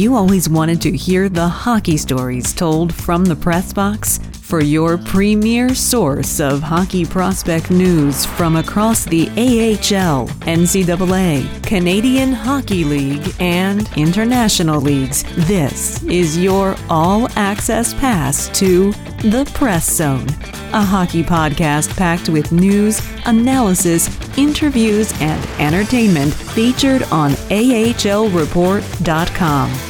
you always wanted to hear the hockey stories told from the press box? For your premier source of hockey prospect news from across the AHL, NCAA, Canadian Hockey League, and international leagues, this is your all access pass to The Press Zone, a hockey podcast packed with news, analysis, interviews, and entertainment featured on AHLReport.com.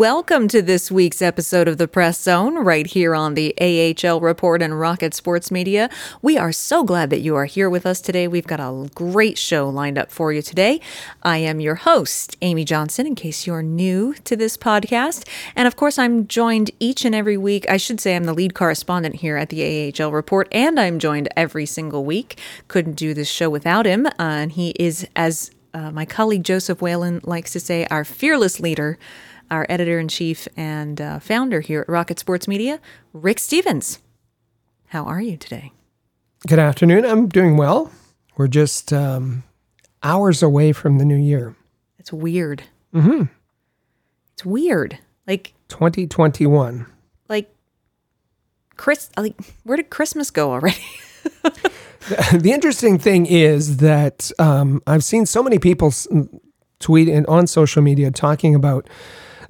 Welcome to this week's episode of the Press Zone, right here on the AHL Report and Rocket Sports Media. We are so glad that you are here with us today. We've got a great show lined up for you today. I am your host, Amy Johnson, in case you're new to this podcast. And of course, I'm joined each and every week. I should say I'm the lead correspondent here at the AHL Report, and I'm joined every single week. Couldn't do this show without him. Uh, and he is, as uh, my colleague Joseph Whalen likes to say, our fearless leader our editor in chief and uh, founder here at Rocket Sports Media, Rick Stephens. How are you today? Good afternoon. I'm doing well. We're just um, hours away from the new year. It's weird. Mm-hmm. It's weird. Like 2021. Like Chris. Like where did Christmas go already? the interesting thing is that um, I've seen so many people tweet and on social media talking about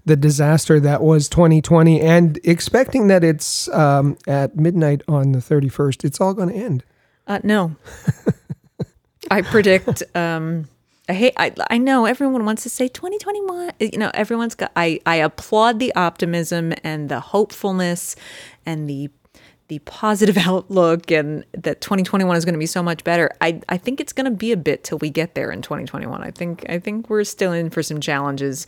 the disaster that was 2020 and expecting that it's um, at midnight on the 31st, it's all going to end. Uh, no. I predict. Um, I hate. I, I know everyone wants to say 2021. You know, everyone's got. I I applaud the optimism and the hopefulness and the the positive outlook and that 2021 is going to be so much better. I I think it's going to be a bit till we get there in 2021. I think I think we're still in for some challenges.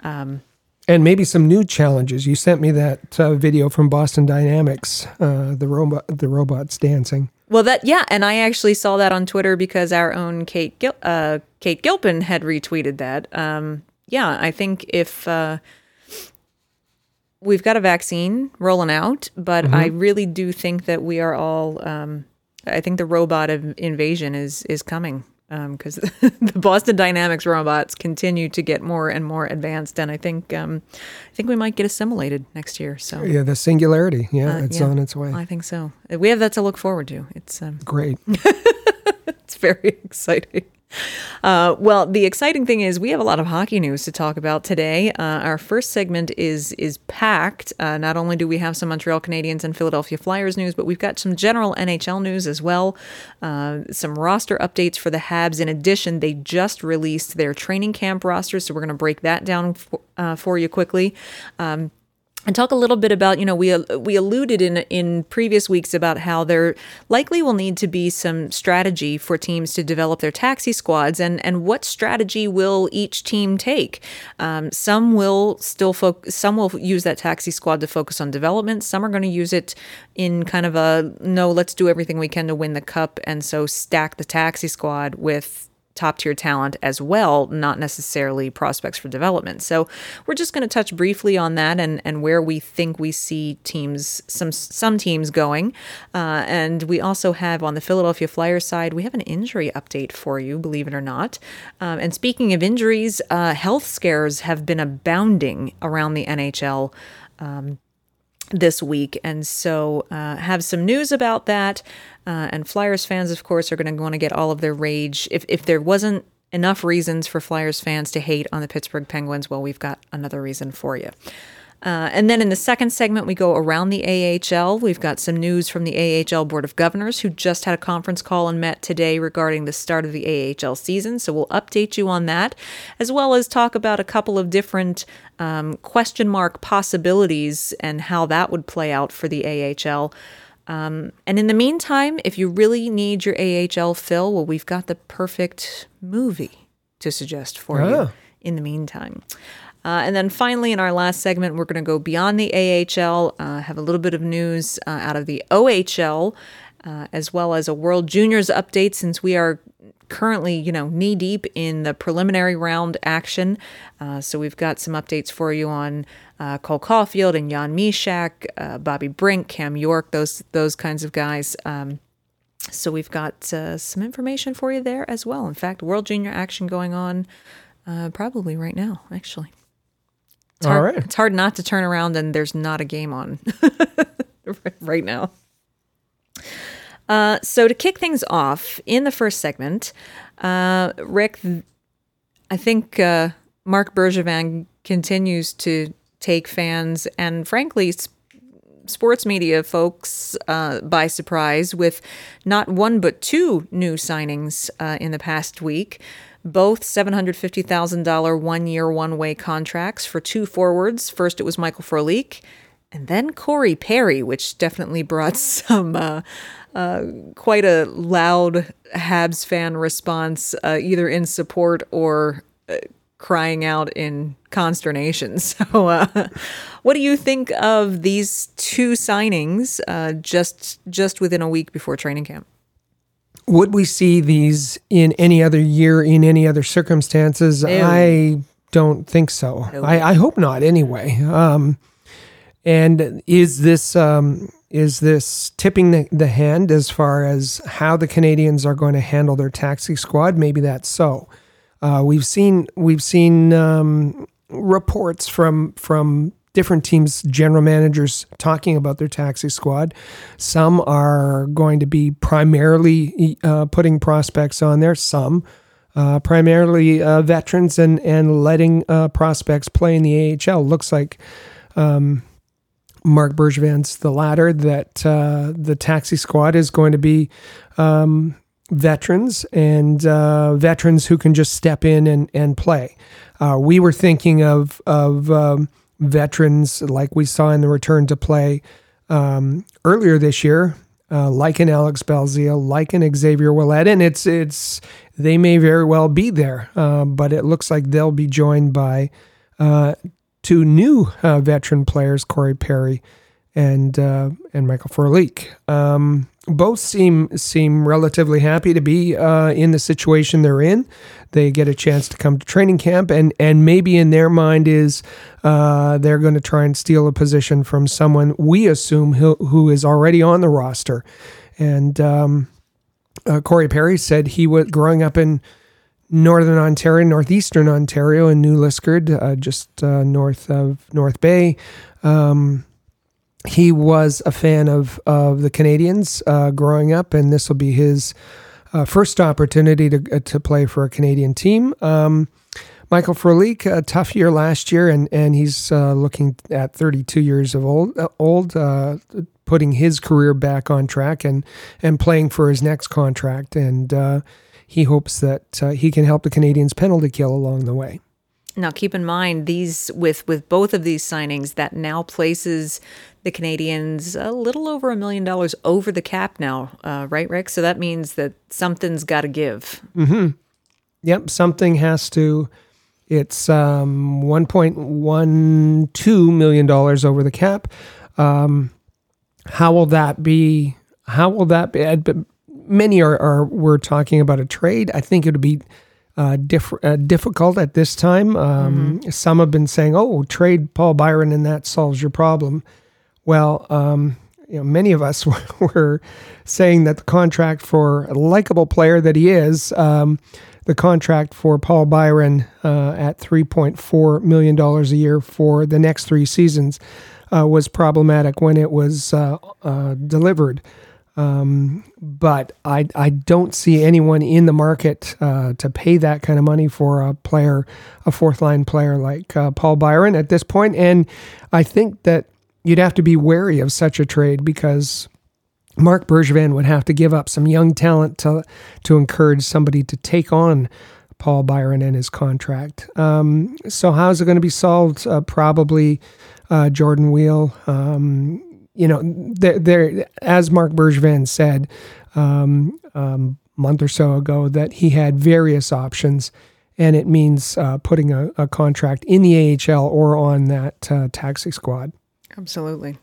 Um, and maybe some new challenges. You sent me that uh, video from Boston Dynamics, uh, the robot, the robots dancing. Well, that yeah, and I actually saw that on Twitter because our own Kate Gil- uh, Kate Gilpin had retweeted that. Um, yeah, I think if uh, we've got a vaccine rolling out, but mm-hmm. I really do think that we are all. Um, I think the robot invasion is is coming because um, the Boston Dynamics robots continue to get more and more advanced, and I think um, I think we might get assimilated next year. So yeah, the singularity, yeah, uh, it's yeah, on its way. I think so. We have that to look forward to. It's um, great. it's very exciting. Uh, well, the exciting thing is we have a lot of hockey news to talk about today. Uh, our first segment is is packed. Uh, not only do we have some Montreal Canadiens and Philadelphia Flyers news, but we've got some general NHL news as well. Uh, some roster updates for the Habs. In addition, they just released their training camp roster, so we're going to break that down for, uh, for you quickly. Um, and talk a little bit about you know we we alluded in in previous weeks about how there likely will need to be some strategy for teams to develop their taxi squads and and what strategy will each team take. Um, some will still focus some will use that taxi squad to focus on development. Some are going to use it in kind of a no let's do everything we can to win the cup and so stack the taxi squad with top tier talent as well, not necessarily prospects for development. So we're just going to touch briefly on that and, and where we think we see teams, some some teams going. Uh, and we also have on the Philadelphia Flyers side, we have an injury update for you, believe it or not. Um, and speaking of injuries, uh, health scares have been abounding around the NHL. Um, this week. And so, uh, have some news about that. Uh, and Flyers fans, of course, are going to want to get all of their rage. If, if there wasn't enough reasons for Flyers fans to hate on the Pittsburgh Penguins, well, we've got another reason for you. Uh, and then in the second segment, we go around the AHL. We've got some news from the AHL Board of Governors, who just had a conference call and met today regarding the start of the AHL season. So we'll update you on that, as well as talk about a couple of different um, question mark possibilities and how that would play out for the AHL. Um, and in the meantime, if you really need your AHL fill, well, we've got the perfect movie to suggest for you ah. in the meantime. Uh, and then finally, in our last segment, we're going to go beyond the AHL, uh, have a little bit of news uh, out of the OHL. uh, as well as a World Juniors update since we are currently, you know, knee deep in the preliminary round action. Uh, so we've got some updates for you on uh, Cole Caufield and Jan uh, Bobby Brink, Cam York, those those kinds of guys. Um, so we've got some information for you there as well. In fact, World Junior action going on probably right now, actually. It's hard, All right. It's hard not to turn around and there's not a game on right now. Uh, so to kick things off in the first segment, uh, Rick, I think uh, Marc Bergevin continues to take fans and, frankly, s- sports media folks uh, by surprise with not one but two new signings uh, in the past week. Both $750,000 one year, one way contracts for two forwards. First, it was Michael Frolik, and then Corey Perry, which definitely brought some uh, uh, quite a loud Habs fan response, uh, either in support or uh, crying out in consternation. So, uh, what do you think of these two signings uh, just just within a week before training camp? Would we see these in any other year, in any other circumstances? I don't think so. I, I hope not. Anyway, um, and is this um, is this tipping the, the hand as far as how the Canadiens are going to handle their taxi squad? Maybe that's so. Uh, we've seen we've seen um, reports from from different teams general managers talking about their taxi squad. Some are going to be primarily uh, putting prospects on there. Some uh, primarily uh, veterans and and letting uh, prospects play in the AHL looks like um, Marc Bergevin's the latter that uh, the taxi squad is going to be um, veterans and uh, veterans who can just step in and, and play. Uh, we were thinking of of um, veterans like we saw in the return to play um, earlier this year, uh, like an Alex Belzile, like an Xavier Ouellet, and it's it's they may very well be there, uh, but it looks like they'll be joined by uh, two new uh, veteran players, Corey Perry and uh, and Michael Frolik. Um, both seem seem relatively happy to be uh, in the situation they're in. They get a chance to come to training camp, and and maybe in their mind is uh, they're going to try and steal a position from someone we assume who, who is already on the roster. And um, uh, Corey Perry said he was growing up in Northern Ontario, Northeastern Ontario, in New Liskeard, uh, just uh, north of North Bay. Um, he was a fan of of the Canadiens uh, growing up, and this will be his uh, first opportunity to uh, to play for a Canadian team. Um, Michael Frolik, a tough year last year, and and he's uh, looking at 32 years of old, uh, old, uh, putting his career back on track and and playing for his next contract, and he hopes that he can help the Canadiens penalty kill along the way. Now, keep in mind these with with both of these signings that now places the Canadiens a little over a million dollars over the cap now, uh, right, Rick? So that means that something's got to give. Yep, something has to. It's um, one point one two million dollars over the cap. Um, how will that be? How will that be? uh, but Many are, are we're talking about a trade. I think it would be uh, diff- uh, difficult at this time. Um, Some have been saying, "Oh, trade Paul Byron and that solves your problem." Well, um, you know, many of us were, saying that the contract for a likable player that he is, um, the contract for Paul Byron uh, at $3.4 million a year for the next three seasons uh, was problematic when it was uh, uh, delivered. Um, but I, I don't see anyone in the market uh, to pay that kind of money for a player, a fourth line player like uh, Paul Byron at this point. And I think that you'd have to be wary of such a trade because Marc Bergevin would have to give up some young talent to to encourage somebody to take on Paul Byron and his contract. Um, so how's it going to be solved? Uh, probably uh, Jordan Weal. Um, you know, there, there, as Marc Bergevin said um, um, a month or so ago, that he had various options, and it means uh, putting a, a contract in the AHL or on that uh, taxi squad. Absolutely.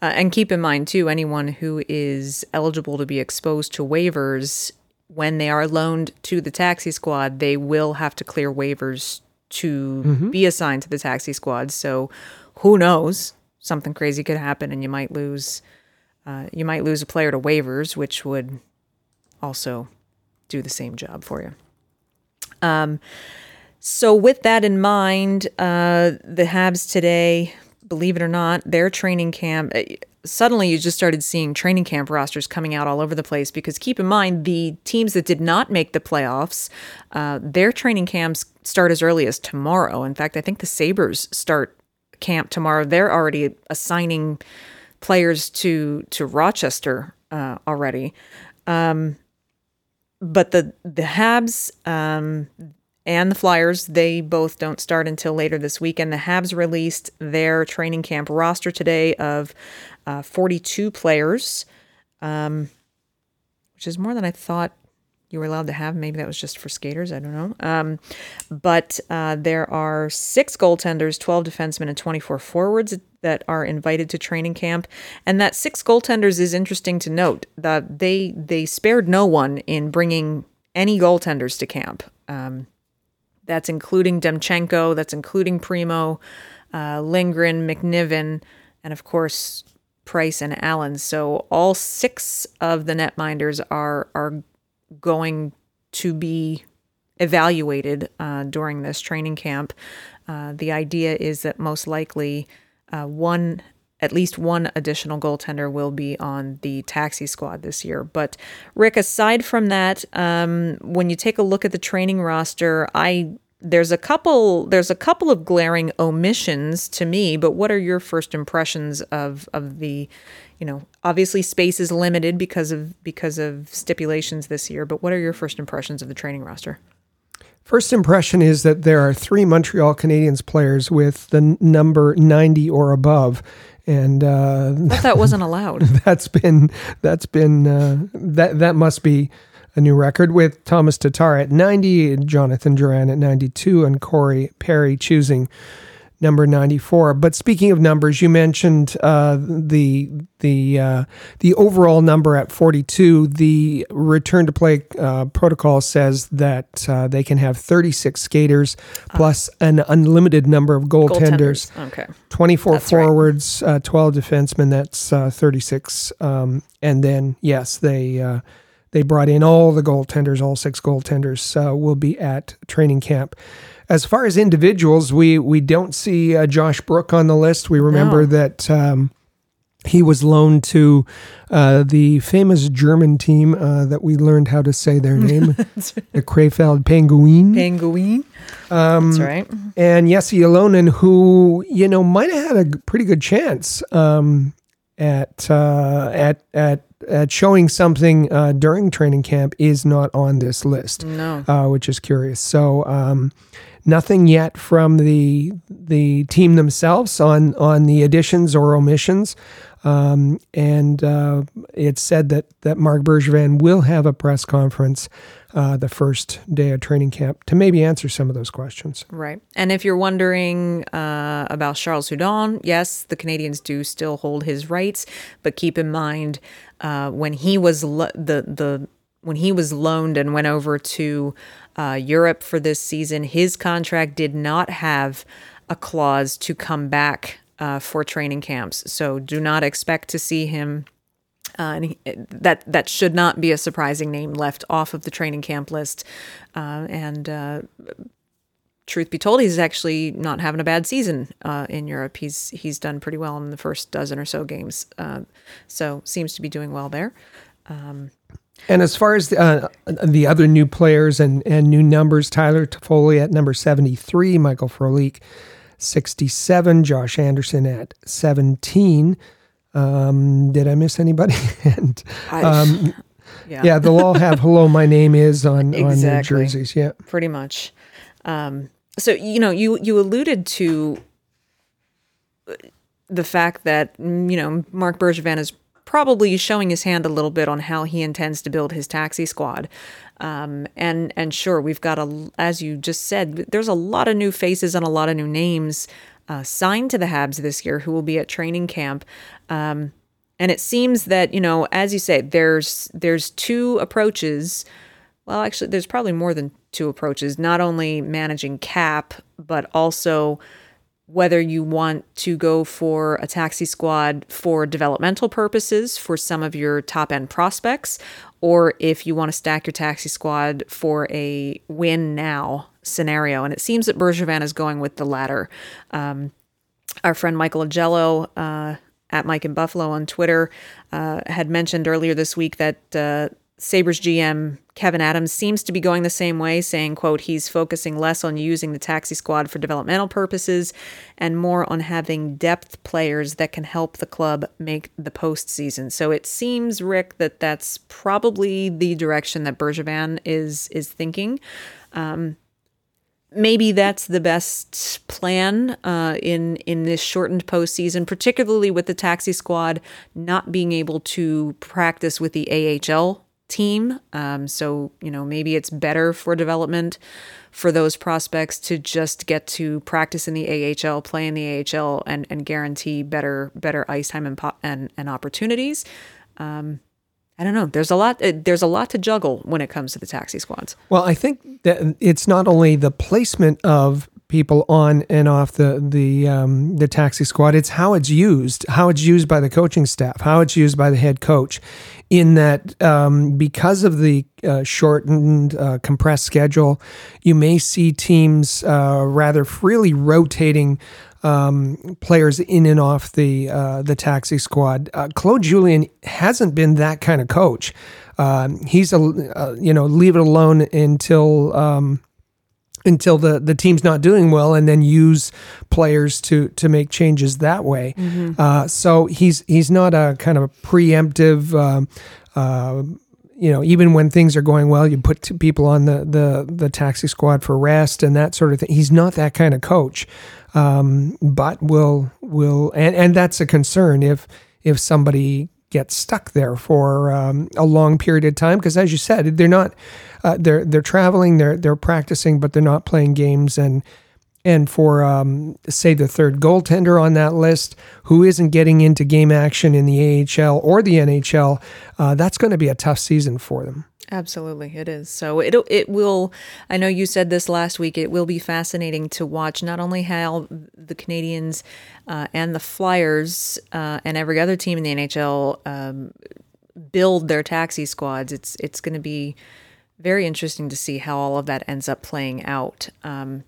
Uh, and keep in mind, too, anyone who is eligible to be exposed to waivers, when they are loaned to the taxi squad, they will have to clear waivers to mm-hmm. be assigned to the taxi squad. So who knows? Something crazy could happen and you might lose. Uh, you might lose a player to waivers, which would also do the same job for you. Um, so, with that in mind, uh, the Habs today, believe it or not, their training camp. Uh, suddenly, you just started seeing training camp rosters coming out all over the place because keep in mind, the teams that did not make the playoffs, uh, their training camps start as early as tomorrow. In fact, I think the Sabres start camp tomorrow. They're already assigning players to to Rochester uh, already. Um, but the the Habs um, and the Flyers, they both don't start until later this week. And the Habs released their training camp roster today of uh, 42 players, um, which is more than I thought you were allowed to have. Maybe that was just for skaters. I don't know. Um, but uh, there are six goaltenders, 12 defensemen, and 24 forwards that are invited to training camp. And that six goaltenders is interesting to note. That they they spared no one in bringing any goaltenders to camp. Um, that's including Demchenko. That's including Primeau, uh, Lindgren, McNiven, and of course Price and Allen. So all six of the netminders are are going to be evaluated uh, during this training camp. Uh, the idea is that most likely uh, one, at least one additional goaltender will be on the taxi squad this year. But Rick, aside from that, um, when you take a look at the training roster, I there's a couple there's a couple of glaring omissions to me. But what are your first impressions of of the you know, obviously space is limited because of because of stipulations this year. But what are your first impressions of the training roster? First impression is that there are three Montreal Canadiens players with the number ninety or above, and uh, that wasn't allowed. that's been that's been uh, that that must be a new record with Thomas Tatar at ninety, Jonathan Drouin at ninety two, and Corey Perry choosing number 94. But speaking of numbers, you mentioned uh, the the uh, the overall number at 42. The return to play uh, protocol says that uh, they can have 36 skaters plus an unlimited number of goaltenders. goaltenders. Okay. 24 that's forwards, right. Uh, 12 defensemen. That's uh, 36. Um, and then yes, they. They brought in all the goaltenders, all six goaltenders will be at training camp. As far as individuals, we we don't see uh, Josh Brook on the list. We remember no. that um, he was loaned to uh, the famous German team uh, that we learned how to say their name, the Krefeld Penguin. Pinguin. Um, That's right. And Jesse Ylönen, who you know might have had a pretty good chance um, at uh, at at at showing something uh, during training camp, is not on this list. No, uh, which is curious. So. Um, nothing yet from the the team themselves on on the additions or omissions. Um, and uh, it's said that that Marc Bergevin will have a press conference uh, the first day of training camp to maybe answer some of those questions. Right. And if you're wondering uh, about Charles Hudon, yes, the Canadiens do still hold his rights, but keep in mind uh, when he was lo- the the when he was loaned and went over to uh, Europe for this season, his contract did not have a clause to come back uh, for training camps. So do not expect to see him. Uh, and he, that that should not be a surprising name left off of the training camp list. Uh, and uh, truth be told, he's actually not having a bad season uh, in Europe. He's he's done pretty well in the first dozen or so games. so seems to be doing well there. Um, and as far as the, uh, the other new players and, and new numbers, Tyler Toffoli at number 73, Michael Frolik 67, Josh Anderson at 17. Um, did I miss anybody? and um, yeah. yeah, they'll all have "Hello, my name is" on exactly. on their jerseys. Yeah, pretty much. Um, so you know, you you alluded to the fact that you know Marc Bergevin is probably showing his hand a little bit on how he intends to build his taxi squad. Um, and and sure, we've got a as you just said, there's a lot of new faces and a lot of new names uh, signed to the Habs this year who will be at training camp. Um, and it seems that you know, as you say, there's there's two approaches. Well, actually, there's probably more than two approaches. Not only managing cap, but also whether you want to go for a taxi squad for developmental purposes for some of your top end prospects, or if you want to stack your taxi squad for a win now scenario. And it seems that Bergevin is going with the latter. Um, our friend Michael Agello, uh, at Mike in Buffalo on Twitter, uh, had mentioned earlier this week that uh, Sabres GM Kevyn Adams seems to be going the same way, saying, quote, he's focusing less on using the taxi squad for developmental purposes and more on having depth players that can help the club make the postseason. So it seems, Rick, that that's probably the direction that Bergevin is is thinking. Um, maybe that's the best plan uh, in in this shortened postseason, particularly with the taxi squad not being able to practice with the AHL team. Um, so, you know, maybe it's better for development for those prospects to just get to practice in the AHL, play in the AHL, and, and guarantee better better ice time and and, and opportunities. Um, I don't know. There's a lot. Uh, there's a lot to juggle when it comes to the taxi squads. Well, I think that it's not only the placement of people on and off the the um, the taxi squad. It's how it's used, how it's used by the coaching staff, how it's used by the head coach. In that, um, because of the uh, shortened, uh, compressed schedule, you may see teams uh, rather freely rotating um, players in and off the uh, the taxi squad. Uh, Claude Julien hasn't been that kind of coach. Um, he's a uh, you know leave it alone until um, until the, the team's not doing well and then use players to to make changes that way. Mm-hmm. Uh, so he's he's not a kind of a preemptive. Uh, uh, you know, even when things are going well, you put people on the, the the taxi squad for rest and that sort of thing. He's not that kind of coach, um, but will will and and that's a concern if if somebody get stuck there for um, a long period of time because as you said they're not uh, they're they're traveling they're they're practicing but they're not playing games and and for um, say the third goaltender on that list who isn't getting into game action in the AHL or the NHL uh, that's going to be a tough season for them Absolutely, it is. So it it will. I know you said this last week. It will be fascinating to watch not only how the Canadiens uh, and the Flyers uh, and every other team in the NHL um, build their taxi squads. It's it's going to be very interesting to see how all of that ends up playing out. Um,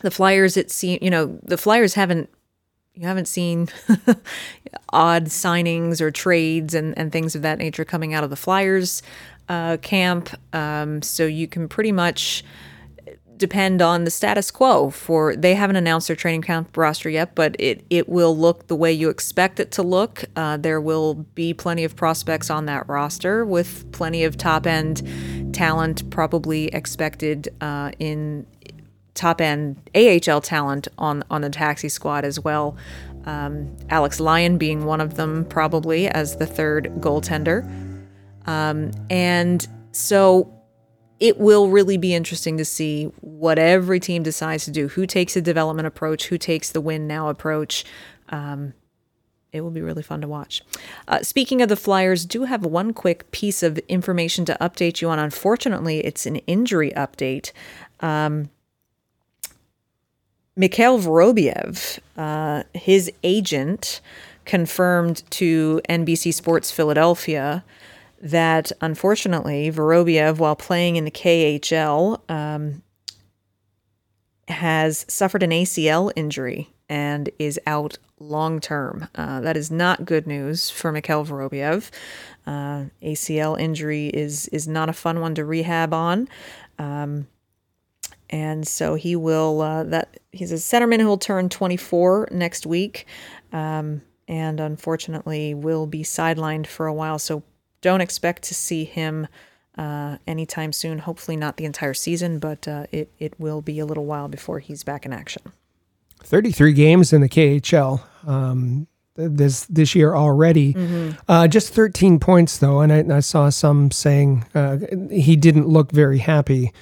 the Flyers, it seems, you know, the Flyers haven't you haven't seen odd signings or trades and, and things of that nature coming out of the Flyers uh, camp. Um, so you can pretty much depend on the status quo for they haven't announced their training camp roster yet but it, it will look the way you expect it to look uh, there will be plenty of prospects on that roster with plenty of top end talent probably expected uh, in top end AHL talent on on the taxi squad as well um, Alex Lyon being one of them probably as the third goaltender um, and so it will really be interesting to see what every team decides to do. Who takes a development approach? Who takes the win now approach? Um, it will be really fun to watch. Uh, speaking of the Flyers, do have one quick piece of information to update you on. Unfortunately, it's an injury update. Um, Mikhail Vorobyev, uh, his agent, confirmed to NBC Sports Philadelphia that unfortunately Vorobyev, while playing in the KHL, um, has suffered an ACL injury and is out long term. Uh, that is not good news for Mikhail Vorobyev. Uh, ACL injury is is not a fun one to rehab on. Um, and so he will uh, that he's a centerman who will turn 24 next week um, and unfortunately will be sidelined for a while so don't expect to see him uh, anytime soon. Hopefully, not the entire season, but uh, it it will be a little while before he's back in action. Thirty three games in the KHL. Um, this this year already. Mm-hmm. Uh, just 13 points though, and I, I saw some saying uh, he didn't look very happy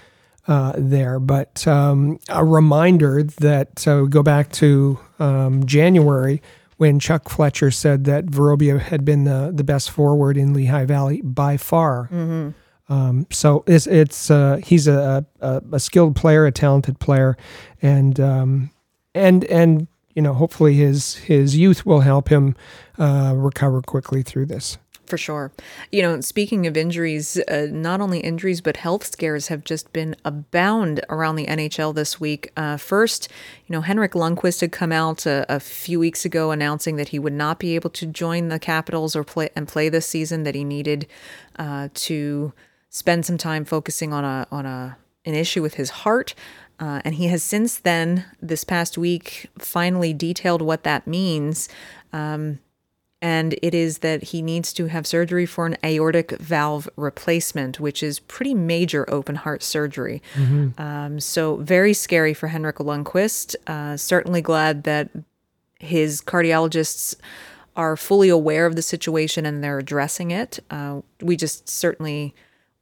uh, there. But um, a reminder that uh, go back to um, January when Chuck Fletcher said that Vorobyev had been the, the best forward in Lehigh Valley by far. Mm-hmm. Um, so it's it's uh, he's a, a, a skilled player, a talented player, and um, and and you know hopefully his his youth will help him uh, recover quickly through this. For sure. You know, speaking of injuries, uh, not only injuries, but health scares have just been abound around the NHL this week. Uh, first, you know, Henrik Lundqvist had come out a, a, few weeks ago announcing that he would not be able to join the Capitals or play and play this season, that he needed uh, to spend some time focusing on a on a an issue with his heart. Uh, and he has since then, this past week, finally detailed what that means. Um, and it is that he needs to have surgery for an aortic valve replacement, which is pretty major open heart surgery. Mm-hmm. Um, so, very scary for Henrik Lundqvist. Uh, certainly glad that his cardiologists are fully aware of the situation and they're addressing it. Uh, we just certainly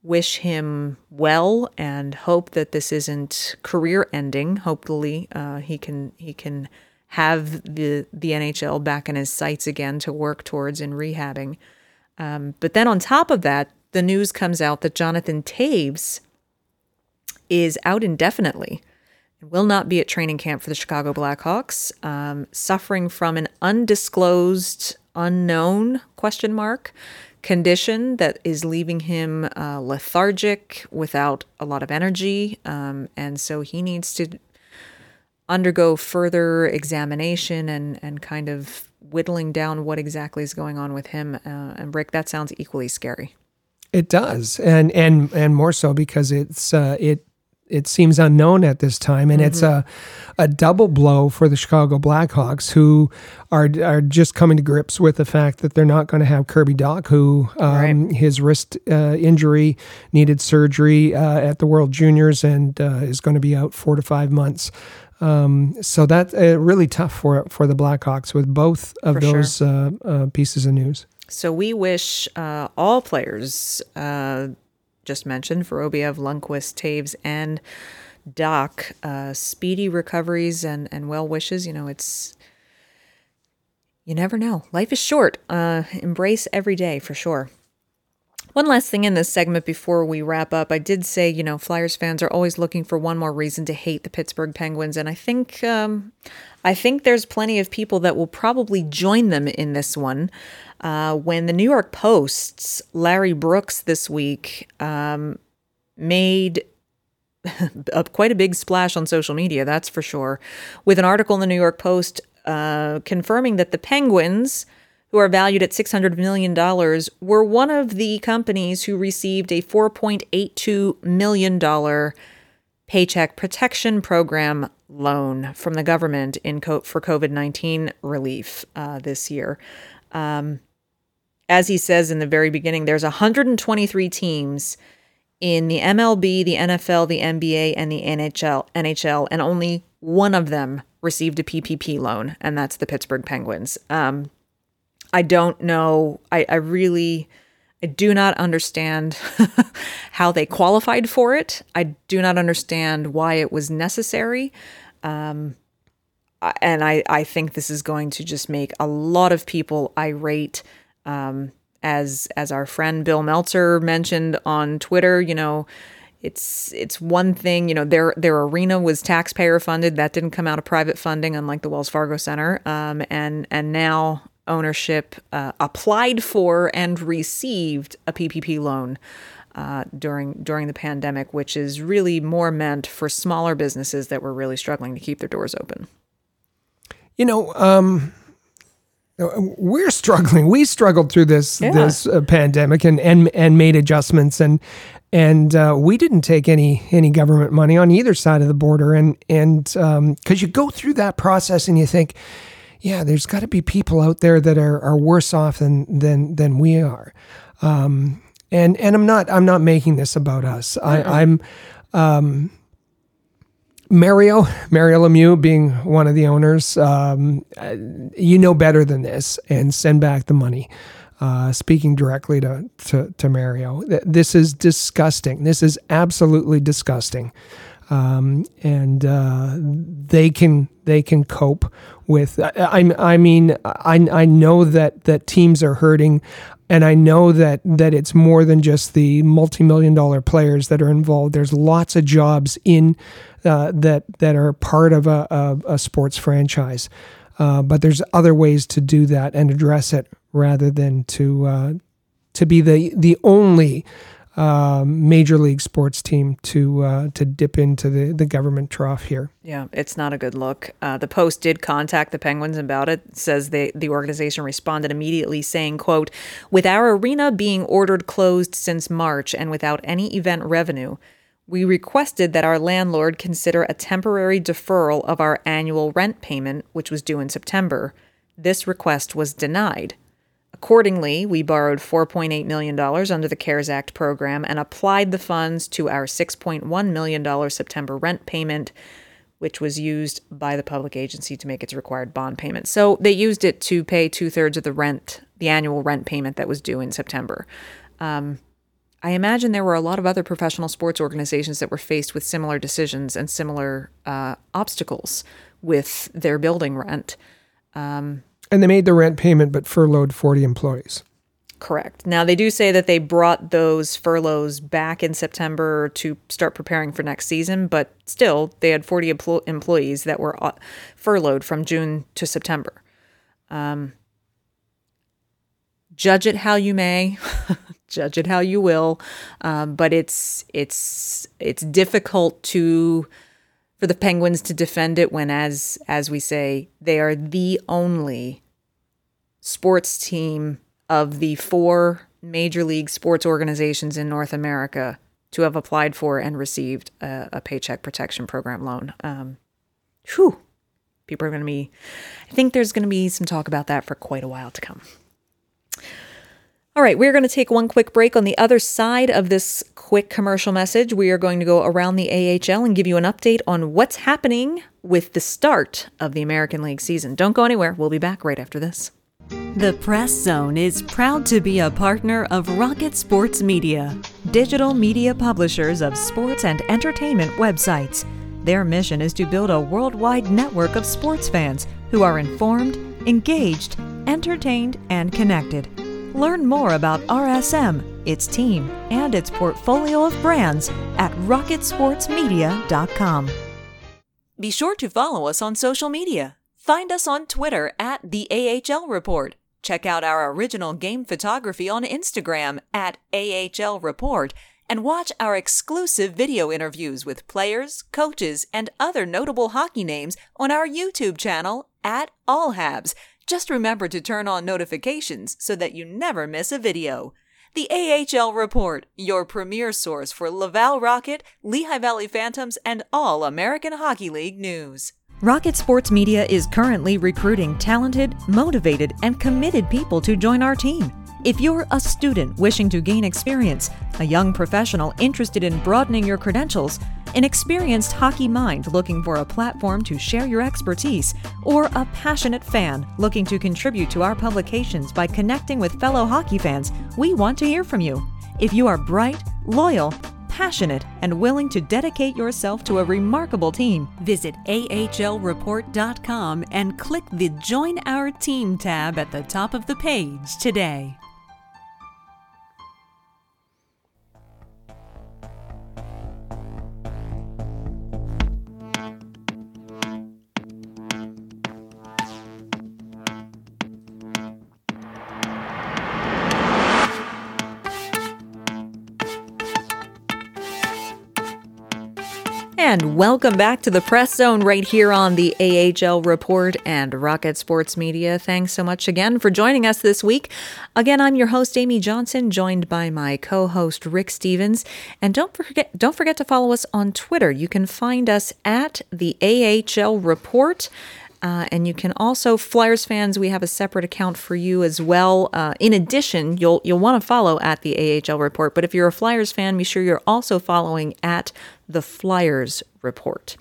wish him well and hope that this isn't career ending. Hopefully, uh, he can he can have the the NHL back in his sights again to work towards in rehabbing. Um, but then on top of that, the news comes out that Jonathan Toews is out indefinitely and will not be at training camp for the Chicago Blackhawks, um, suffering from an undisclosed, unknown question mark condition that is leaving him uh, lethargic, without a lot of energy, um, and so he needs to undergo further examination and, and kind of whittling down what exactly is going on with him. Uh, and Rick, that sounds equally scary. It does, and and and more so because it's uh, it it seems unknown at this time, and mm-hmm. it's a a double blow for the Chicago Blackhawks, who are are just coming to grips with the fact that they're not going to have Kirby Dach, who um, right. his wrist uh, injury needed surgery uh, at the World Juniors and uh, is going to be out four to five months. Um, so that's uh, really tough for for the Blackhawks with both of for those sure. uh, uh, pieces of news. So we wish uh, all players uh, just mentioned Vorobyev, Lundqvist, Toews, and Dach uh, speedy recoveries and and well wishes. You know, it's you never know. Life is short. embrace every day for sure. One last thing in this segment before we wrap up. I did say, you know, Flyers fans are always looking for one more reason to hate the Pittsburgh Penguins, and I think um, I think there's plenty of people that will probably join them in this one. Uh, when the New York Post's Larry Brooks this week um, made a, quite a big splash on social media, that's for sure, with an article in the New York Post uh, confirming that the Penguins who are valued at $600 million, were one of the companies who received a $4.82 million Paycheck Protection Program loan from the government in co- for COVID 19 relief uh, this year. Um, as he says in the very beginning, there's 123 teams in the MLB, the NFL, the NBA, and the NHL, NHL, and only one of them received a PPP loan, and that's the Pittsburgh Penguins. Um, I don't know. I, I really, I do not understand how they qualified for it. I do not understand why it was necessary. Um, and I, I think this is going to just make a lot of people irate. Um, as as our friend Bill Meltzer mentioned on Twitter, you know, it's it's one thing, you know, their their arena was taxpayer funded. That didn't come out of private funding, unlike the Wells Fargo Center. Um, and and now ownership uh, applied for and received a PPP loan uh, during during the pandemic, which is really more meant for smaller businesses that were really struggling to keep their doors open. You know, um, we're struggling. We struggled through this yeah. this uh, pandemic and and and made adjustments and and uh, we didn't take any any government money on either side of the border and and because um, you go through that process and you think yeah, there's got to be people out there that are, are worse off than than than we are. Um, and and I'm not I'm not making this about us. I, am um, Mario Mario Lemieux being one of the owners. Um, you know better than this, and send back the money. Uh, speaking directly to, to, to Mario, this is disgusting. This is absolutely disgusting. Um, and uh, they can they can cope with. I, I mean I, I know that that teams are hurting, and I know that that it's more than just the multi million dollar players that are involved. There's lots of jobs in uh, that that are part of a, a, a sports franchise. Uh, but there's other ways to do that and address it rather than to uh, to be the the only uh, major league sports team to uh, to dip into the, the government trough here. Yeah, it's not a good look. Uh, the Post did contact the Penguins about it. Says they the organization responded immediately, saying, "quote With our arena being ordered closed since March and without any event revenue." We requested that our landlord consider a temporary deferral of our annual rent payment, which was due in September. This request was denied. Accordingly, we borrowed $4.8 million under the CARES Act program and applied the funds to our $6.1 million September rent payment, which was used by the public agency to make its required bond payment. So they used it to pay two thirds of the rent, the annual rent payment that was due in September. Um, I imagine there were a lot of other professional sports organizations that were faced with similar decisions and similar uh, obstacles with their building rent. Um, and they made the rent payment but furloughed 40 employees. Correct. Now, they do say that they brought those furloughs back in September to start preparing for next season, but still, they had 40 empl- employees that were uh, furloughed from June to September. Um, judge it how you may. judge it how you will. Um, but it's it's it's difficult to for the Penguins to defend it when, as as we say, they are the only sports team of the four major league sports organizations in North America to have applied for and received a, a paycheck protection program loan. Um, whew, people are going to be. I think there's going to be some talk about that for quite a while to come. All right, we're going to take one quick break. On the other side of this quick commercial message, we are going to go around the AHL and give you an update on what's happening with the start of the American League season. Don't go anywhere. We'll be back right after this. The Press Zone is proud to be a partner of Rocket Sports Media, digital media publishers of sports and entertainment websites. Their mission is to build a worldwide network of sports fans who are informed, engaged, entertained, and connected. Learn more about RSM, its team, and its portfolio of brands at rocketsportsmedia.com. Be sure to follow us on social media. Find us on Twitter at the AHL Report. Check out our original game photography on Instagram at AHL Report and watch our exclusive video interviews with players, coaches, and other notable hockey names on our YouTube channel at All Habs. Just remember to turn on notifications so that you never miss a video. The AHL Report, your premier source for Laval Rocket, Lehigh Valley Phantoms, and all American Hockey League news. Rocket Sports Media is currently recruiting talented, motivated, and committed people to join our team. If you're a student wishing to gain experience, a young professional interested in broadening your credentials, an experienced hockey mind looking for a platform to share your expertise, or a passionate fan looking to contribute to our publications by connecting with fellow hockey fans, we want to hear from you. If you are bright, loyal, passionate, and willing to dedicate yourself to a remarkable team, visit ahlreport.com and click the Join Our Team tab at the top of the page today. And welcome back to the Press Zone right here on the AHL Report and Rocket Sports Media. Thanks so much again for joining us this week. Again, I'm your host Amy Johnson, joined by my co-host Rick Stephens. And don't forget don't forget to follow us on Twitter. You can find us at the AHL Report. Uh, and you can also Flyers fans. We have a separate account for you as well. Uh, in addition, you'll you'll want to follow at the AHL Report. But if you're a Flyers fan, be sure you're also following at the Flyers Report.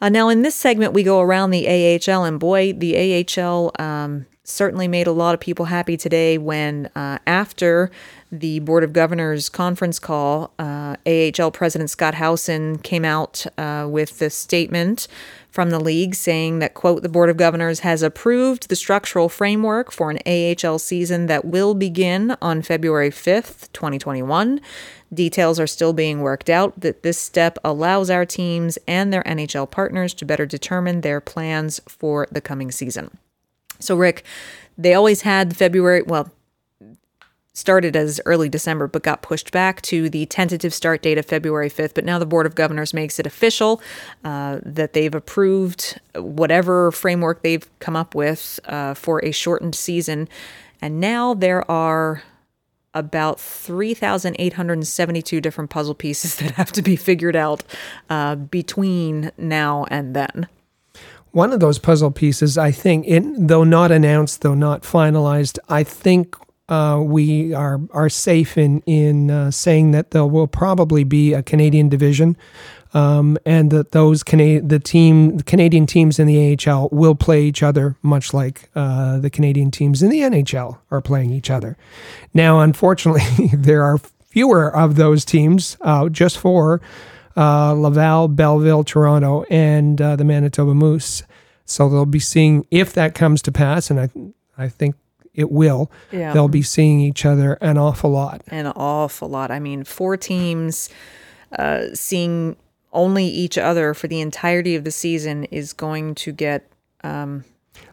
Uh, now, in this segment, we go around the AHL, and boy, the AHL um, certainly made a lot of people happy today when, uh, after the Board of Governors conference call, uh, AHL President Scott Howson came out uh, with the statement from the league saying that, quote, the Board of Governors has approved the structural framework for an AHL season that will begin on February 5th, 2021. Details are still being worked out. That this step allows our teams and their NHL partners to better determine their plans for the coming season. So, Rick, they always had February, well, started as early December, but got pushed back to the tentative start date of February 5th. But now the Board of Governors makes it official uh, that they've approved whatever framework they've come up with uh, for a shortened season. And now there are about 3,872 different puzzle pieces that have to be figured out uh, between now and then. One of those puzzle pieces, I think, in, though not announced, though not finalized, I think uh, we are are safe in in uh, saying that there will probably be a Canadian division, um, and that those Cana- the team the Canadian teams in the AHL will play each other, much like uh, the Canadian teams in the NHL are playing each other. Now, unfortunately, there are fewer of those teams, uh, just four: uh, Laval, Belleville, Toronto, and the Manitoba Moose. So they'll be seeing if that comes to pass, and I I think it will. Yeah. They'll be seeing each other an awful lot. An awful lot. I mean, four teams uh, seeing only each other for the entirety of the season is going to get. Um,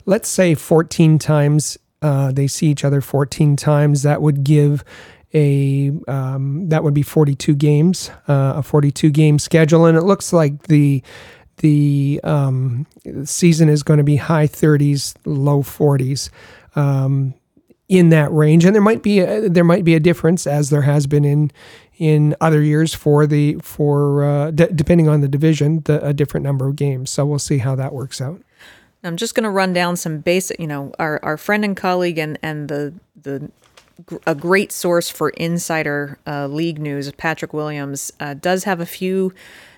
Let's say 14 times uh, they see each other 14 times. That would give a um, that would be 42 games, uh, a 42 game schedule, and it looks like the the um, season is going to be high 30s, low 40s um, in that range, and there might be a, there might be a difference as there has been in in other years for the for uh, d- depending on the division, the, a different number of games. So we'll see how that works out. I'm just going to run down some basic, you know, our, our friend and colleague and, and the the a great source for insider uh, league news, Patrick Williams, uh, does have a few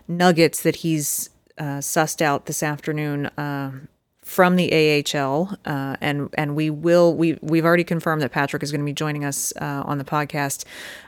nuggets that he's uh, sussed out this afternoon uh, from the AHL, uh, and and we will we we've already confirmed that Patrick is going to be joining us uh, on the podcast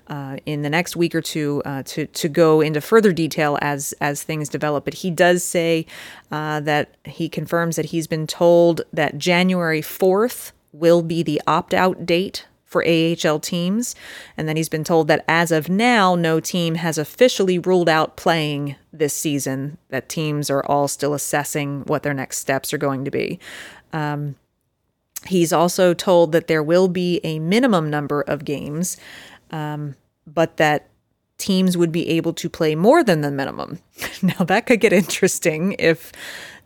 uh, in the next week or two uh, to to go into further detail as as things develop. But he does say uh, that he confirms that he's been told that January fourth will be the opt out date for AHL teams. And then he's been told that as of now, no team has officially ruled out playing this season, that teams are all still assessing what their next steps are going to be. Um, he's also told that there will be a minimum number of games, um, but that teams would be able to play more than the minimum. Now, that could get interesting if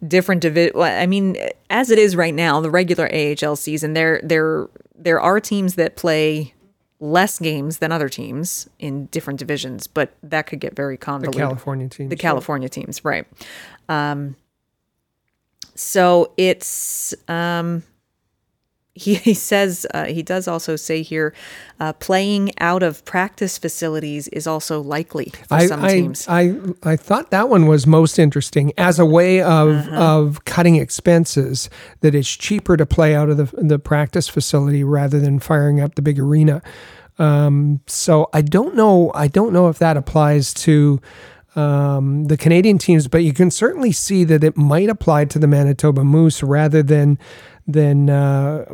different divi- well, I mean, as it is right now, the regular AHL season, there there there are teams that play less games than other teams in different divisions, but that could get very convoluted. The. California team. The California teams, right? Um, so it's um, he he says uh, he does also say here, uh, playing out of practice facilities is also likely for I, some I, teams. I, I thought that one was most interesting as a way of Uh-huh. of cutting expenses. That it's cheaper to play out of the the practice facility rather than firing up the big arena. Um, so I don't know. I don't know if that applies to um, the Canadian teams, but you can certainly see that it might apply to the Manitoba Moose rather than than uh,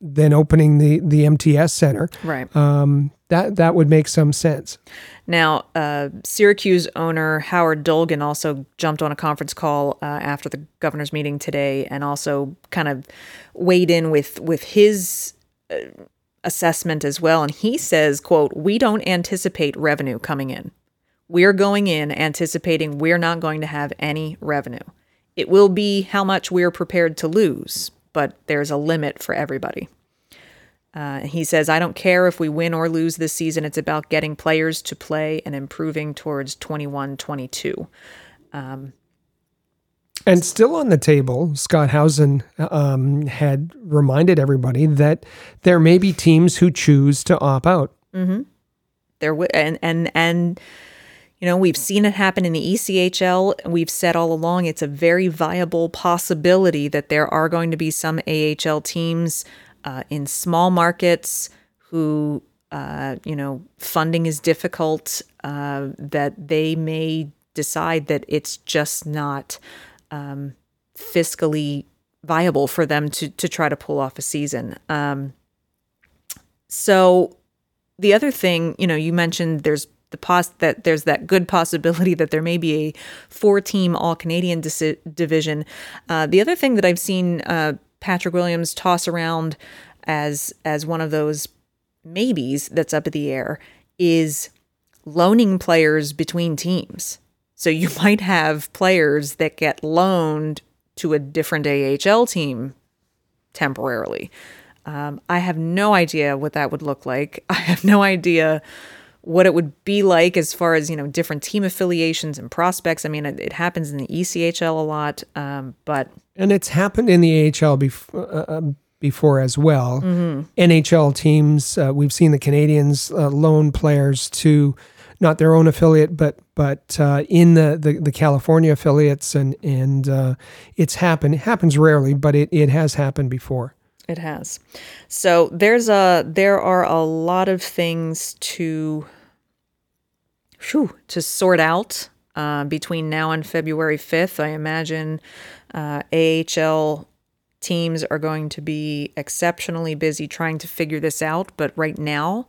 than opening the the MTS Center. right. Um, that that would make some sense. Now, uh, Syracuse owner Howard Dolgon also jumped on a conference call uh, after the governor's meeting today, and also kind of weighed in with with his uh, assessment as well. And he says, "quote We don't anticipate revenue coming in. We're going in anticipating we're not going to have any revenue. It will be how much we're prepared to lose, but there's a limit for everybody." Uh, he says, I don't care if we win or lose this season. It's about getting players to play and improving towards 21 22. And still on the table, Scott Howson um, had reminded everybody that there may be teams who choose to opt out. There w- and and and You know, we've seen it happen in the ECHL. We've said all along it's a very viable possibility that there are going to be some AHL teams uh, in small markets who, uh, you know, funding is difficult, uh, that they may decide that it's just not um, fiscally viable for them to to try to pull off a season. Um, so the other thing, you know, you mentioned there's the pos that there's that good possibility that there may be a four-team All-Canadian dis- division. Uh, the other thing that I've seen uh, Patrick Williams toss around as as one of those maybes that's up in the air is loaning players between teams. So you might have players that get loaned to a different AHL team temporarily. Um, I have no idea what that would look like. I have no idea what it would be like as far as you know different team affiliations and prospects. I mean, it, it happens in the ECHL a lot, um, but And it's happened in the AHL before. Uh, um, before as well, NHL teams. Uh, we've seen the Canadiens uh, loan players to not their own affiliate, but but uh, in the, the the California affiliates, and and uh, it's happened. It happens rarely, but it, it has happened before. It has. So there's a there are a lot of things to whew, to sort out uh, between now and February 5th. I imagine uh, AHL teams are going to be exceptionally busy trying to figure this out. But right now,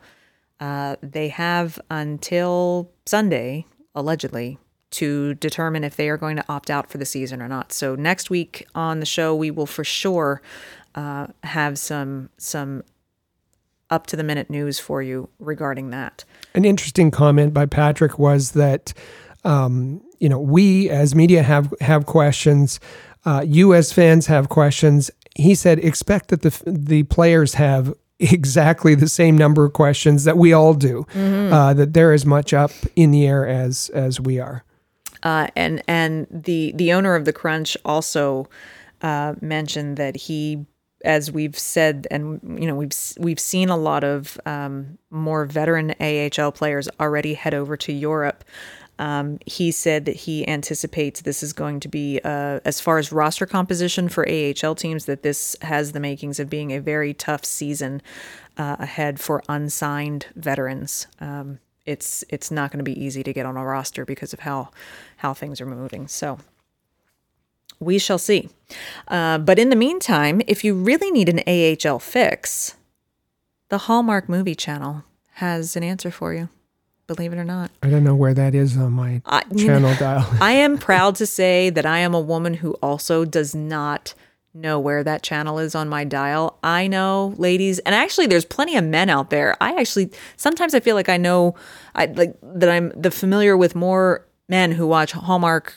uh, they have until Sunday, allegedly, to determine if they are going to opt out for the season or not. So next week on the show, we will for sure uh, have some some up to the minute news for you regarding that. An interesting comment by Patrick was that um, you know we as media have have questions, uh, you as fans have questions. He said expect that the the players have exactly the same number of questions that we all do. Uh, that they're as much up in the air as as we are. Uh, and and the the owner of the Crunch also uh, mentioned that he, as we've said, and you know we've we've seen a lot of um, more veteran AHL players already head over to Europe. Um, he said that he anticipates this is going to be, uh, as far as roster composition for AHL teams, that this has the makings of being a very tough season uh, ahead for unsigned veterans. Um, it's it's not going to be easy to get on a roster because of how how things are moving. So we shall see. Uh, but in the meantime, if you really need an AHL fix, the Hallmark Movie Channel has an answer for you. Believe it or not. I don't know where that is on my I- channel dial. I am proud to say that I am a woman who also does not know where that channel is on my dial. I know, ladies, and actually there's plenty of men out there. I actually sometimes I feel like I know I like that I'm the familiar with more men who watch Hallmark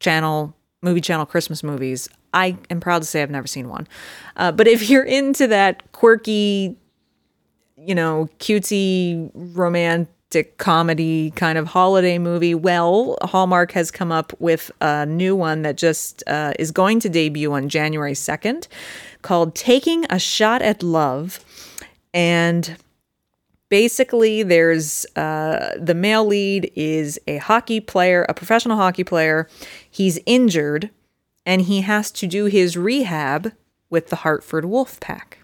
channel movie channel Christmas movies. I am proud to say I've never seen one. Uh, but if you're into that quirky you know, cutesy romantic comedy kind of holiday movie. Well, Hallmark has come up with a new one that just uh, is going to debut on January 2nd called Taking a Shot at Love. And basically, there's uh, the male lead is a hockey player, a professional hockey player. He's injured and he has to do his rehab with the Hartford Wolfpack.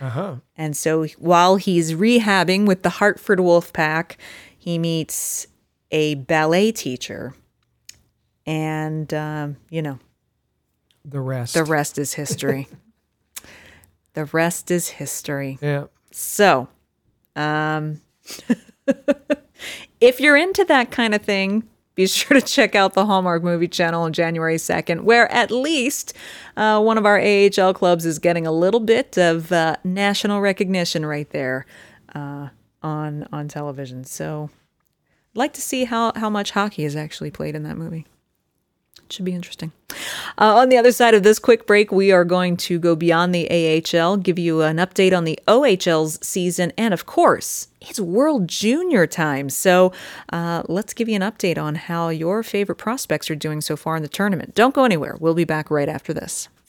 Uh-huh. And so while he's rehabbing with the Hartford Wolfpack, he meets a ballet teacher. And, um, you know, The rest. the rest is history. the rest is history. yeah. So, um, if you're into that kind of thing, be sure to check out the Hallmark Movie Channel on January 2nd, where at least uh, one of our AHL clubs is getting a little bit of uh, national recognition right there uh, on on television. So, I'd like to see how, how much hockey is actually played in that movie. Should be interesting. Uh, on the other side of this quick break, we are going to go beyond the AHL, give you an update on the OHL's season, and of course, it's World Junior time. So uh, let's give you an update on how your favorite prospects are doing so far in the tournament. Don't go anywhere. We'll be back right after this.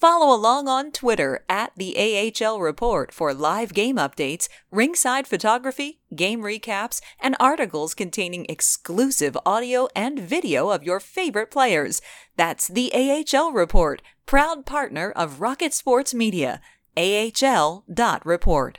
Follow along on Twitter at the AHL Report for live game updates, ringside photography, game recaps, and articles containing exclusive audio and video of your favorite players. That's the AHL Report, proud partner of Rocket Sports Media. AHL.report.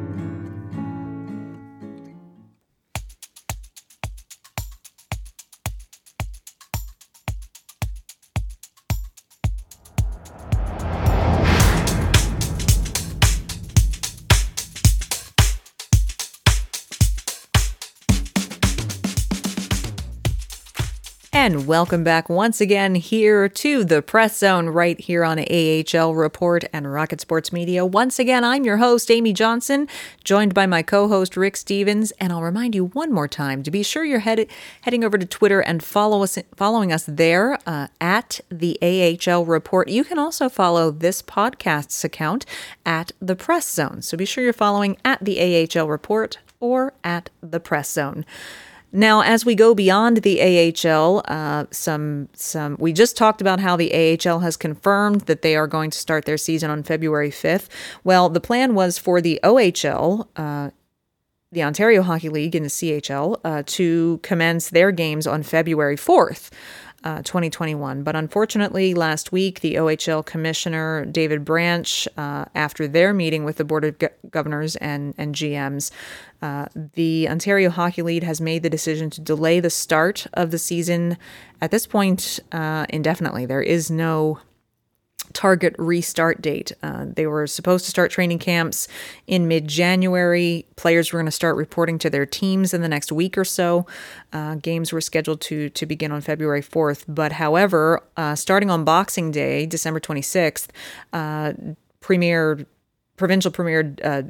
And welcome back once again here to the Press Zone right here on AHL Report and Rocket Sports Media. Once again, I'm your host, Amy Johnson, joined by my co host, Rick Stephens. And I'll remind you one more time to be sure you're heading over to Twitter and follow us, following us there uh, at the AHL Report. You can also follow this podcast's account at the Press Zone. So be sure you're following at the AHL Report or at the Press Zone. Now, as we go beyond the AHL, uh, some some we just talked about how the AHL has confirmed that they are going to start their season on February 5th. Well, the plan was for the OHL, uh, the Ontario Hockey League and the CHL, uh, to commence their games on February 4th. Uh, 2021. But unfortunately, last week, the OHL commissioner, David Branch, uh, after their meeting with the Board of Go- Governors and, and GMs, uh, the Ontario Hockey League has made the decision to delay the start of the season at this point uh, indefinitely. There is no target restart date. Uh, they were supposed to start training camps in mid January. Players were going to start reporting to their teams in the next week or so. Uh, games were scheduled to to begin on February 4th. But however, uh, starting on Boxing Day, December 26th, uh, Premier provincial premier uh,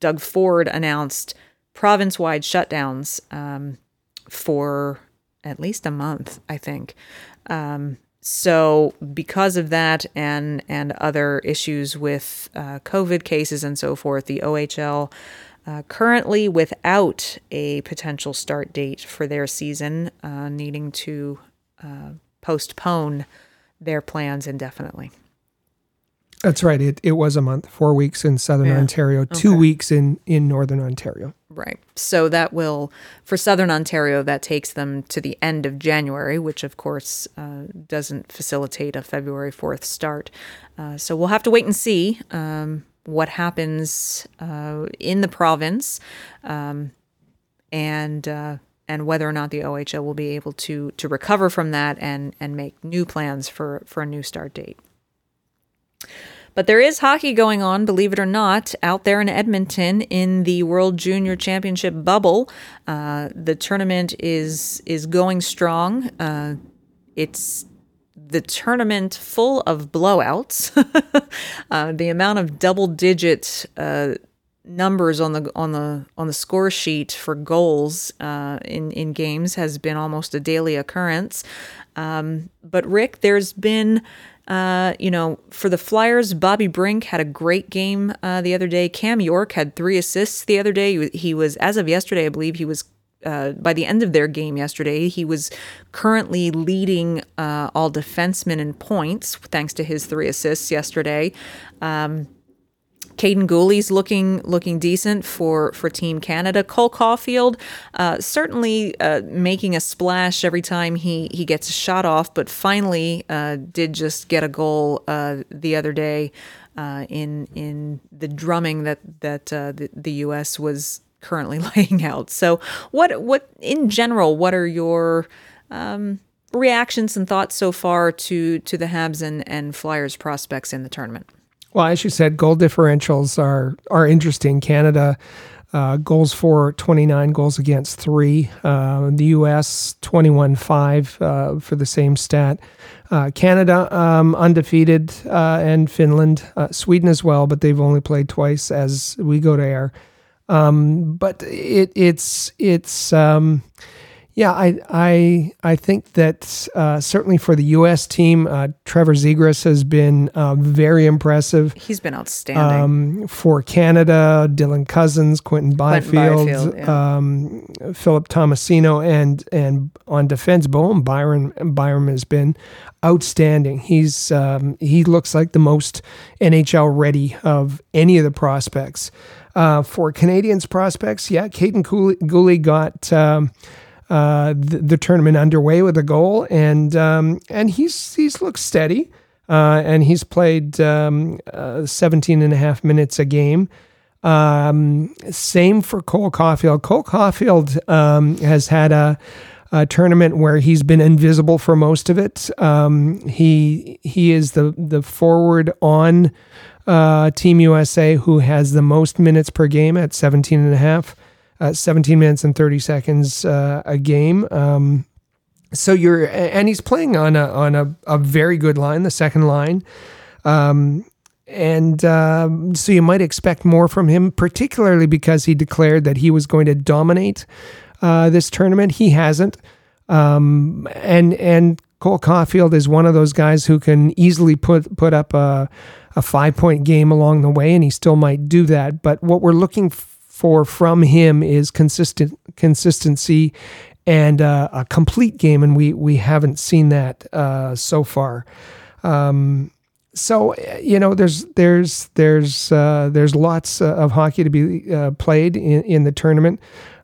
Doug Ford announced province wide shutdowns um, for at least a month, I think. Um, so because of that and and other issues with uh, COVID cases and so forth, the OHL uh, currently without a potential start date for their season, uh, needing to uh, postpone their plans indefinitely. That's right. It, it was a month, four weeks in Southern Yeah. Ontario, two Okay. weeks in, in Northern Ontario. Right. So that will, for Southern Ontario, that takes them to the end of January, which of course uh, doesn't facilitate a February 4th start. Uh, so we'll have to wait and see um, what happens uh, in the province um, and. Uh, and whether or not the OHL will be able to to recover from that and and make new plans for for a new start date. But there is hockey going on, believe it or not, out there in Edmonton in the World Junior Championship bubble. Uh, the tournament is is going strong. Uh, it's the tournament full of blowouts. uh, the amount of double digit uh, numbers on the on the on the score sheet for goals uh, in in games has been almost a daily occurrence. Um, but Rick, there's been. Uh, you know, for the Flyers, Bobby Brink had a great game uh, the other day. Cam York had three assists the other day. He was, as of yesterday, I believe he was uh, by the end of their game yesterday, he was currently leading uh, all defensemen in points thanks to his three assists yesterday. Um, Kaiden Guhle's looking looking decent for for Team Canada. Cole Caufield uh, certainly uh, making a splash every time he he gets a shot off, but finally uh, did just get a goal uh, the other day uh, in in the drumming that that uh, the, the U.S. was currently laying out. So what what in general, what are your um, reactions and thoughts so far to to the Habs and, and Flyers prospects in the tournament? Well, as you said, goal differentials are are interesting. Canada uh, goals for 29, goals against three. Uh, the U.S. 21 5 uh, for the same stat. Uh, Canada um, undefeated, uh, and Finland, Sweden as well, but they've only played twice as we go to air. Um, but it, it's it's um, yeah, I I I think that uh, certainly for the U.S. team, uh, Trevor Zegras has been uh, very impressive. He's been outstanding. Um, for Canada, Dylan Cozens, Quinton Byfield, Byfield, yeah. um, Philip Tomasino, and and on defense, Bowen Byron Byram has been outstanding. He's um, he looks like the most NHL ready of any of the prospects. Uh, for Canadiens prospects, yeah, Kaiden Guhle got. Uh, the, the, tournament underway with a goal, and um, and he's he's looked steady, uh, and he's played um, uh, 17 and a half minutes a game. Um, same for Cole Caufield. Cole Caufield um, has had a, a, tournament where he's been invisible for most of it. Um, he he is the the forward on uh, Team USA who has the most minutes per game at 17 and a half uh, 17 minutes and 30 seconds uh, a game. Um, so you're and he's playing on a on a, a very good line, the second line. Um, and um, so you might expect more from him, particularly because he declared that he was going to dominate uh, this tournament. He hasn't, um, and and Cole Caufield is one of those guys who can easily put put up a, a five point game along the way, and he still might do that. But what we're looking for from him is consistent consistency and uh, a complete game, and we we haven't seen that uh, so far. Um, so you know, there's there's there's uh, there's lots uh, of hockey to be uh, played in, in the tournament.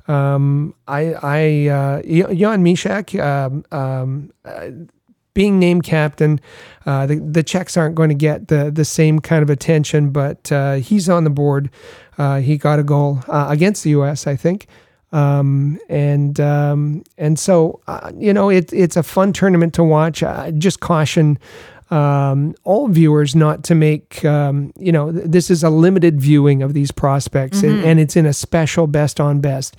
Um, I I uh, Jan Mysak, um, um, being named captain, uh, the the Czechs aren't going to get the the same kind of attention, but uh, he's on the board. Uh, he got a goal uh, against the U.S. I think, um, and um, and so uh, you know it, it's a fun tournament to watch. just caution um, all viewers not to make um, you know this is a limited viewing of these prospects mm-hmm. and, and, it's in a special best on best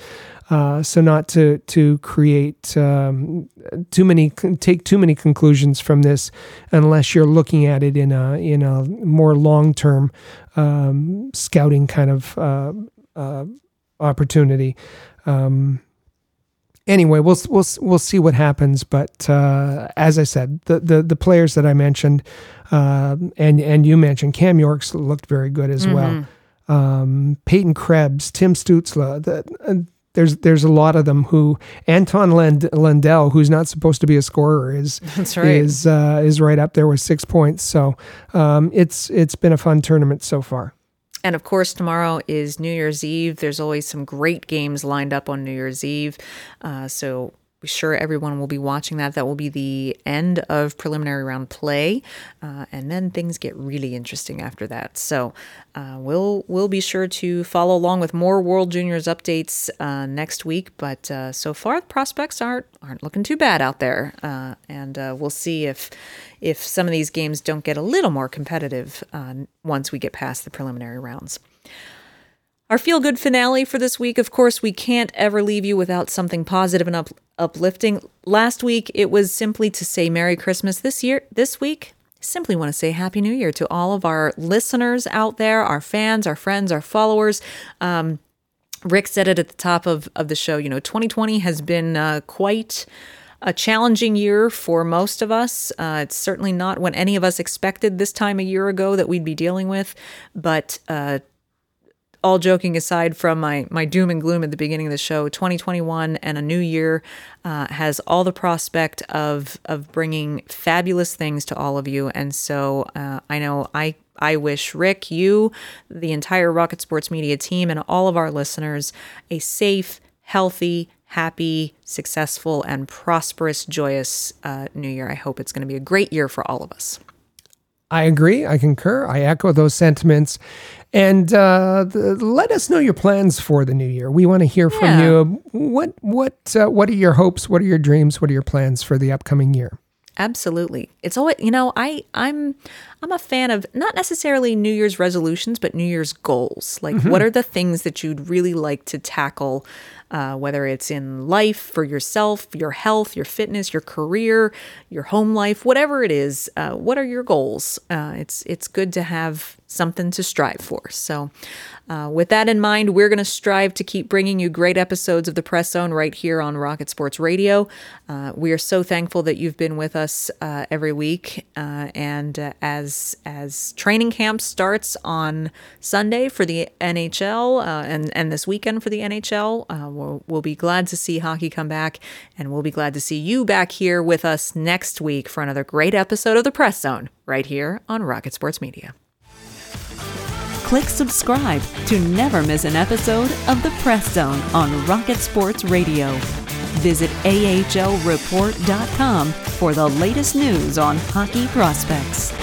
uh, so not to to create um, too many take too many conclusions from this, unless you're looking at it in a in a more long term um, scouting kind of uh, uh, opportunity. Um, anyway, we'll we'll we'll see what happens. But uh, as I said, the, the the players that I mentioned, uh, and and you mentioned Cam York's looked very good as mm-hmm. well. Um, Peyton Krebs, Tim Stützle, the, there's there's a lot of them who Anton Lund, Lundell, who's not supposed to be a scorer, is right. is uh, is right up there with six points. So um, it's it's been a fun tournament so far. And of course, tomorrow is New Year's Eve. There's always some great games lined up on New Year's Eve. Uh, so sure everyone will be watching that. That will be the end of preliminary round play, uh, and then things get really interesting after that. So uh, we'll we'll be sure to follow along with more World Juniors updates uh, next week. But uh, so far, the prospects aren't aren't looking too bad out there, uh, and uh, we'll see if if some of these games don't get a little more competitive once we get past the preliminary rounds. Our feel good finale for this week, of course, we can't ever leave you without something positive and up- uplifting. Last week, it was simply to say Merry Christmas. This year, this week, simply want to say Happy New Year to all of our listeners out there, our fans, our friends, our followers. Um, Rick said it at the top of, of the show. You know, 2020 has been uh, quite a challenging year for most of us. Uh, it's certainly not what any of us expected this time a year ago that we'd be dealing with, but uh, all joking aside from my my doom and gloom at the beginning of the show, 2021 and a new year uh, has all the prospect of of bringing fabulous things to all of you. And so uh, I know I I wish Rick, you, the entire Rocket Sports Media team, and all of our listeners a safe, healthy, happy, successful, and prosperous, joyous uh, new year. I hope it's going to be a great year for all of us. I agree. I concur. I echo those sentiments. And uh, the, let us know your plans for the new year. We want to hear from Yeah. you. What what uh, what are your hopes? What are your dreams? What are your plans for the upcoming year? Absolutely. It's always you know, I I'm I'm a fan of not necessarily New Year's resolutions, but New Year's goals. Like what are the things that you'd really like to tackle uh, whether it's in life for yourself, your health, your fitness, your career, your home life, whatever it is. Uh, what are your goals? Uh, it's it's good to have something to strive for. So, uh, with that in mind, we're going to strive to keep bringing you great episodes of the Press Zone right here on Rocket Sports Radio. Uh, we are so thankful that you've been with us uh, every week, and uh, as as training camp starts on Sunday for the NHL uh, and and this weekend for the NHL, uh, we'll, we'll be glad to see hockey come back, and we'll be glad to see you back here with us next week for another great episode of the Press Zone right here on Rocket Sports Media. Click subscribe to never miss an episode of The Press Zone on Rocket Sports Radio. Visit AHLReport.com for the latest news on hockey prospects.